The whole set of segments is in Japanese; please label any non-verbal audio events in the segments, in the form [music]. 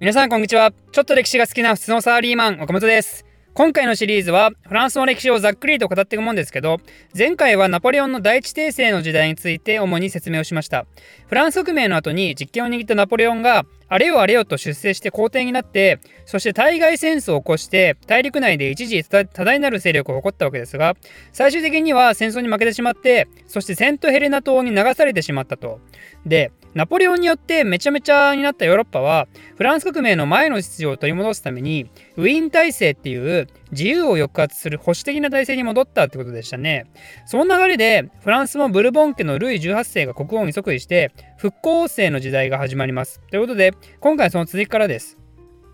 皆さんこんにちは。ちょっと歴史が好きな普通のサラリーマン、岡本です。今回のシリーズはフランスの歴史をざっくりと語っていくもんですけど前回はナポレオンの第一帝政の時代について主に説明をしましたフランス革命の後に実権を握ったナポレオンがあれよあれよと出世して皇帝になってそして対外戦争を起こして大陸内で一時多大なる勢力を誇ったわけですが最終的には戦争に負けてしまってそしてセントヘレナ島に流されてしまったと。でナポレオンによってめちゃめちゃになったヨーロッパはフランス革命の前の秩序を取り戻すためにウィーン体制っていう自由を抑圧する保守的な体制に戻ったってことでしたね。その流れでフランスもブルボン家のルイ18世が国王に即位して復興王政の時代が始まります。ということで今回その続きからです。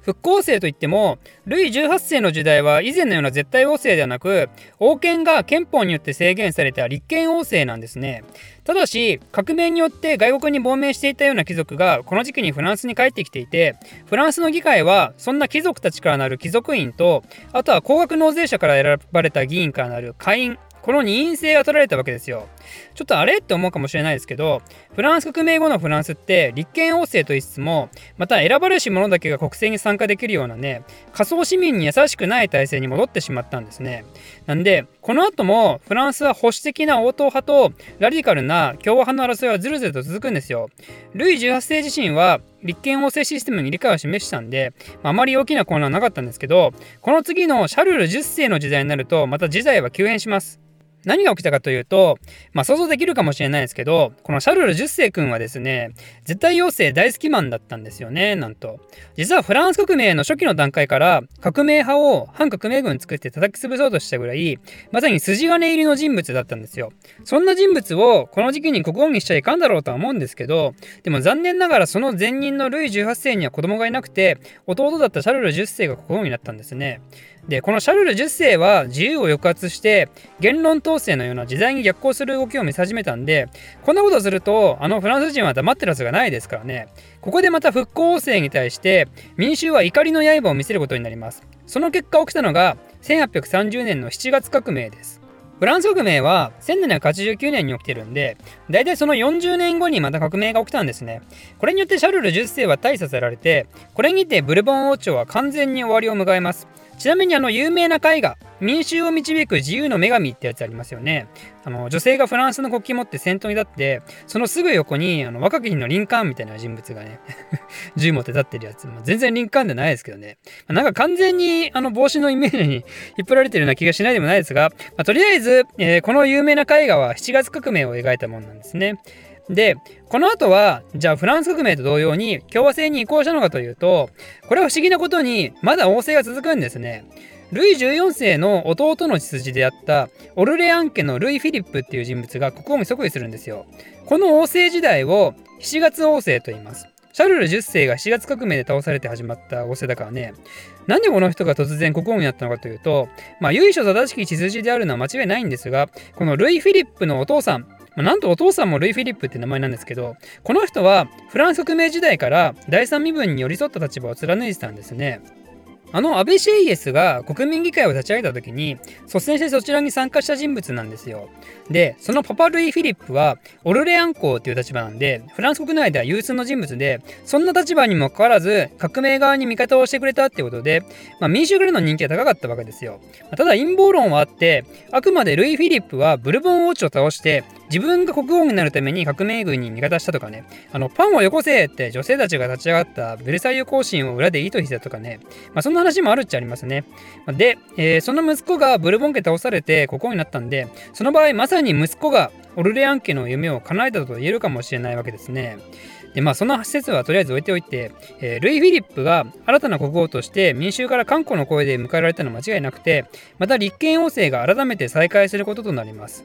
復興政といってもルイ18世の時代は以前のような絶対王政ではなく王権が憲法によって制限された立憲王政なんですね。ただし革命によって外国に亡命していたような貴族がこの時期にフランスに帰ってきていてフランスの議会はそんな貴族たちからなる貴族院とあとは高額納税者から選ばれた議員からなる会員この二院制が取られたわけですよ。ちょっとあれ？って思うかもしれないですけど、フランス革命後のフランスって立憲王政と言いつつも、また選ばれし者だけが国政に参加できるようなね、仮想市民に優しくない体制に戻ってしまったんですね。なんで、この後もフランスは保守的な応答派とラディカルな共和派の争いはずるずると続くんですよ。ルイ18世自身は立憲王政システムに理解を示したんで、ま、あまり大きな混乱はなかったんですけど、この次のシャルル10世の時代になると、また時代は急変します。何が起きたかというと、まあ想像できるかもしれないですけど、このシャルル10世君はですね、絶対要請大好きマンだったんですよね、なんと。実はフランス革命の初期の段階から革命派を反革命軍作って叩き潰そうとしたぐらい、まさに筋金入りの人物だったんですよ。そんな人物をこの時期に国王にしちゃいかんだろうとは思うんですけど、でも残念ながらその前任のルイ18世には子供がいなくて、弟だったシャルル10世が国王になったんですね。でこのシャルル10世は自由を抑圧して言論統制のような時代に逆行する動きを見せ始めたんでこんなことするとあのフランス人は黙ってるはずがないですからねここでまた復興王政に対して民衆は怒りの刃を見せることになりますその結果起きたのが1830年の7月革命ですフランス革命は1789年に起きてるんで、大体その40年後にまた革命が起きたんですね。これによってシャルル10世は退させられて、これにてブルボン王朝は完全に終わりを迎えます。ちなみにあの有名な絵画民衆を導く自由の女神ってやつありますよね。あの女性がフランスの国旗持って先頭に立ってそのすぐ横にあの若き日のリンカーンみたいな人物がね [laughs] 銃持って立ってるやつ、まあ、全然リンカーンでないですけどね、まあ、なんか完全にあの帽子のイメージに引っ張られてるような気がしないでもないですが、まあ、とりあえず、えー、この有名な絵画は7月革命を描いたものなんですね。で、この後は、じゃあフランス革命と同様に共和制に移行したのかというと、これは不思議なことに、まだ王政が続くんですね。ルイ14世の弟の血筋であったオルレアン家のルイ・フィリップっていう人物が国王に即位するんですよ。この王政時代を7月王政と言います。シャルル10世が7月革命で倒されて始まった王政だからね、なんでこの人が突然国王になったのかというと、まあ、由緒正しき血筋であるのは間違いないんですが、このルイ・フィリップのお父さん、ま、なんとお父さんもルイ・フィリップって名前なんですけど、この人はフランス革命時代から第三身分に寄り添った立場を貫いてたんですね。あのアベシェイエスが国民議会を立ち上げた時に率先してそちらに参加した人物なんですよ。で、そのパパルイ・フィリップはオルレアン公っていう立場なんで、フランス国内では有数の人物で、そんな立場にもかかわらず革命側に味方をしてくれたってことで、まあ、民衆からの人気が高かったわけですよ。ただ陰謀論はあって、あくまでルイ・フィリップはブルボン王朝を倒して自分が国王になるために革命軍に味方したとかね、あの、パンをよこせって女性たちが立ち上がったベルサイユ行進を裏で意図したとかね、まあ、そんな話もあるっちゃありますね。で、えー、その息子がブルボン家倒されて国王になったんで、その場合まさに息子がオルレアン家の夢を叶えたと言えるかもしれないわけですね。でまあその施設はとりあえず置いておいて、えー、ルイ・フィリップが新たな国王として民衆から観光の声で迎えられたのは間違いなくてまた立憲王政が改めて再開することとなります。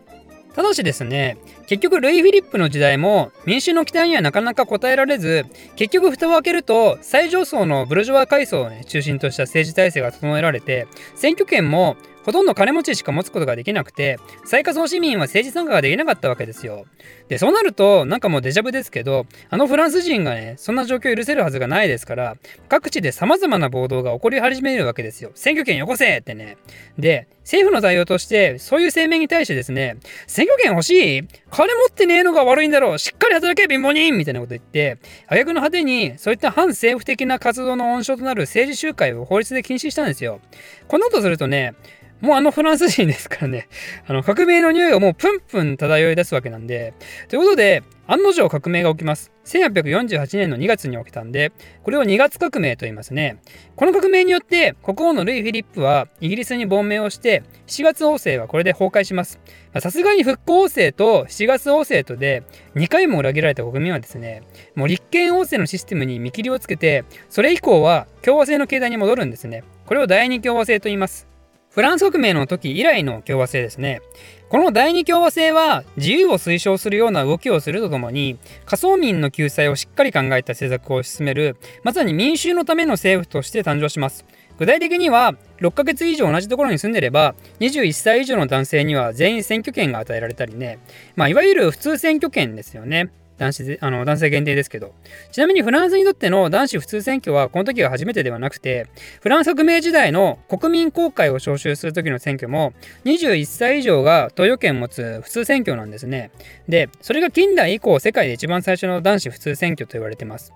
ただしですね、結局ルイ・フィリップの時代も民衆の期待にはなかなか応えられず、結局蓋を開けると最上層のブルジョワ階層を、ね、中心とした政治体制が整えられて、選挙権もほとんど金持ちしか持つことができなくて最下層市民は政治参加ができなかったわけですよ。でそうなるとなんかもうデジャブですけどあのフランス人がねそんな状況を許せるはずがないですから各地で様々な暴動が起こり始めるわけですよ。選挙権よこせってね。で政府の対応としてそういう声明に対してですね選挙権欲しい？金持ってねえのが悪いんだろう。しっかり働け貧乏人みたいなこと言って挙句の果てにそういった反政府的な活動の温床となる政治集会を法律で禁止したんですよ。こんなことするとねもうあのフランス人ですからね、[laughs] あの革命の匂いがもうプンプン漂い出すわけなんで、ということで、案の定革命が起きます。1848年の2月に起きたんで、これを2月革命と言いますね。この革命によって国王のルイ・フィリップはイギリスに亡命をして、7月王政はこれで崩壊します。さすがに復興王政と7月王政とで2回も裏切られた国民はですね、もう立憲王政のシステムに見切りをつけて、それ以降は共和制の形態に戻るんですね。これを第二共和制と言います。フランス革命の時以来の共和制ですね。この第二共和制は自由を推奨するような動きをするとともに仮想民の救済をしっかり考えた政策を進めるまさに民衆のための政府として誕生します。具体的には6ヶ月以上同じところに住んでれば21歳以上の男性には全員選挙権が与えられたりね、まあ、いわゆる普通選挙権ですよね。男子あの男性限定ですけど。ちなみにフランスにとっての男子普通選挙はこの時が初めてではなくて、フランス革命時代の国民公開を招集する時の選挙も21歳以上が投与権を持つ普通選挙なんですね。で、それが近代以降世界で一番最初の男子普通選挙と言われてます。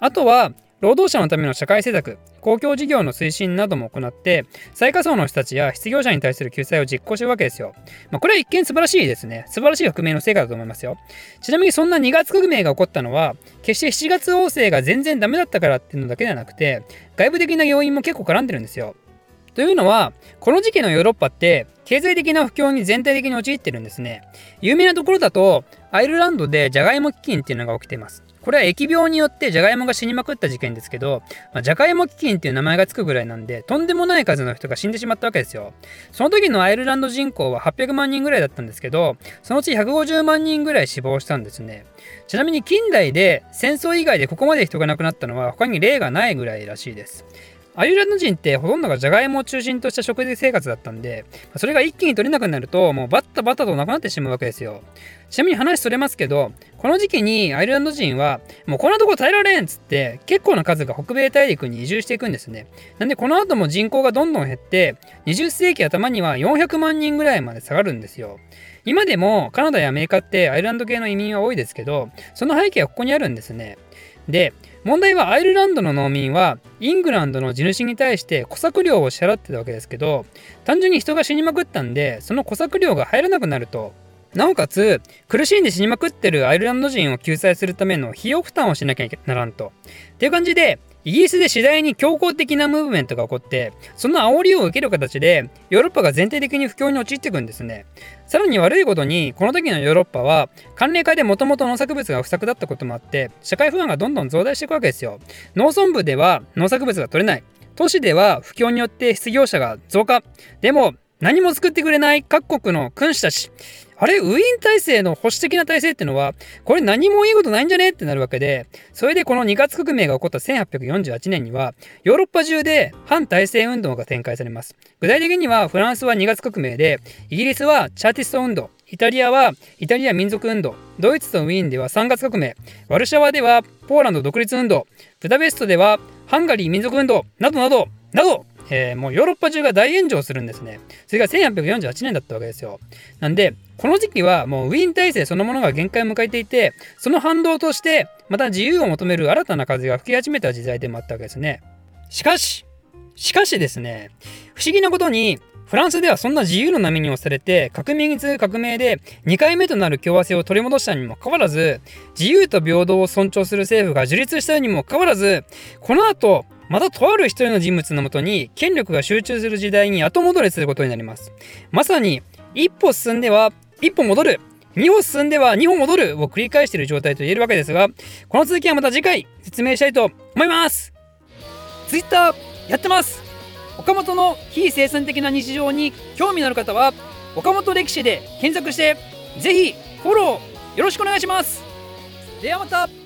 あとは労働者のための社会施策、公共事業の推進なども行って、最下層の人たちや失業者に対する救済を実行してるわけですよ。まあ、これは一見素晴らしいですね。素晴らしい革命の成果だと思いますよ。ちなみにそんな2月革命が起こったのは、決して7月王政が全然ダメだったからっていうのだけではなくて、外部的な要因も結構絡んでるんですよ。というのは、この時期のヨーロッパって、経済的な不況に全体的に陥ってるんですね。有名なところだと、アイルランドでジャガイモ飢饉っていうのが起きています。これは疫病によってジャガイモが死にまくった事件ですけど、まあ、ジャガイモ基金っていう名前がつくぐらいなんで、とんでもない数の人が死んでしまったわけですよ。その時のアイルランド人口は800万人ぐらいだったんですけど、そのうち150万人ぐらい死亡したんですね。ちなみに近代で戦争以外でここまで人が亡くなったのは他に例がないぐらいらしいです。アイルランド人ってほとんどがジャガイモを中心とした食事生活だったんで、それが一気に取れなくなると、もうバッタバタとなくなってしまうわけですよ。ちなみに話それますけど、この時期にアイルランド人は、もうこんなとこ耐えられんっつって、結構な数が北米大陸に移住していくんですね。なんでこの後も人口がどんどん減って、20世紀頭には400万人ぐらいまで下がるんですよ。今でもカナダやアメリカってアイルランド系の移民は多いですけど、その背景はここにあるんですね。で、問題はアイルランドの農民はイングランドの地主に対して小作料を支払ってたわけですけど単純に人が死にまくったんでその小作料が入らなくなるとなおかつ苦しんで死にまくってるアイルランド人を救済するための費用負担をしなきゃならんと。っていう感じでイギリスで次第に強硬的なムーブメントが起こって、その煽りを受ける形で、ヨーロッパが全体的に不況に陥っていくんですね。さらに悪いことに、この時のヨーロッパは、寒冷化でもともと農作物が不作だったこともあって、社会不安がどんどん増大していくわけですよ。農村部では農作物が取れない。都市では不況によって失業者が増加。でも、何も作ってくれない各国の君主たち。あれ、ウィーン体制の保守的な体制ってのは、これ何もいいことないんじゃねってなるわけで、それでこの2月革命が起こった1848年には、ヨーロッパ中で反体制運動が展開されます。具体的には、フランスは2月革命で、イギリスはチャーティスト運動、イタリアはイタリア民族運動、ドイツとウィーンでは3月革命、ワルシャワではポーランド独立運動、ブダペストではハンガリー民族運動、などなど、など、えー、もうヨーロッパ中が大炎上するんですね。それが1848年だったわけですよ。なんで、この時期はもうウィーン体制そのものが限界を迎えていて、その反動として、また自由を求める新たな風が吹き始めた時代でもあったわけですね。しかし、しかしですね、不思議なことに、フランスではそんな自由の波に押されて革命に次ぐ革命で2回目となる共和制を取り戻したにもかかわらず自由と平等を尊重する政府が樹立したにもかかわらずこの後またとある一人の人物のもとに権力が集中する時代に後戻りすることになります。まさに一歩進んでは一歩戻る。2歩進んでは2歩戻るを繰り返している状態と言えるわけですがこの続きはまた次回説明したいと思います。Twitter やってます。岡本の非生産的な日常に興味のある方は岡本歴史で検索してぜひフォローよろしくお願いします。ではまた。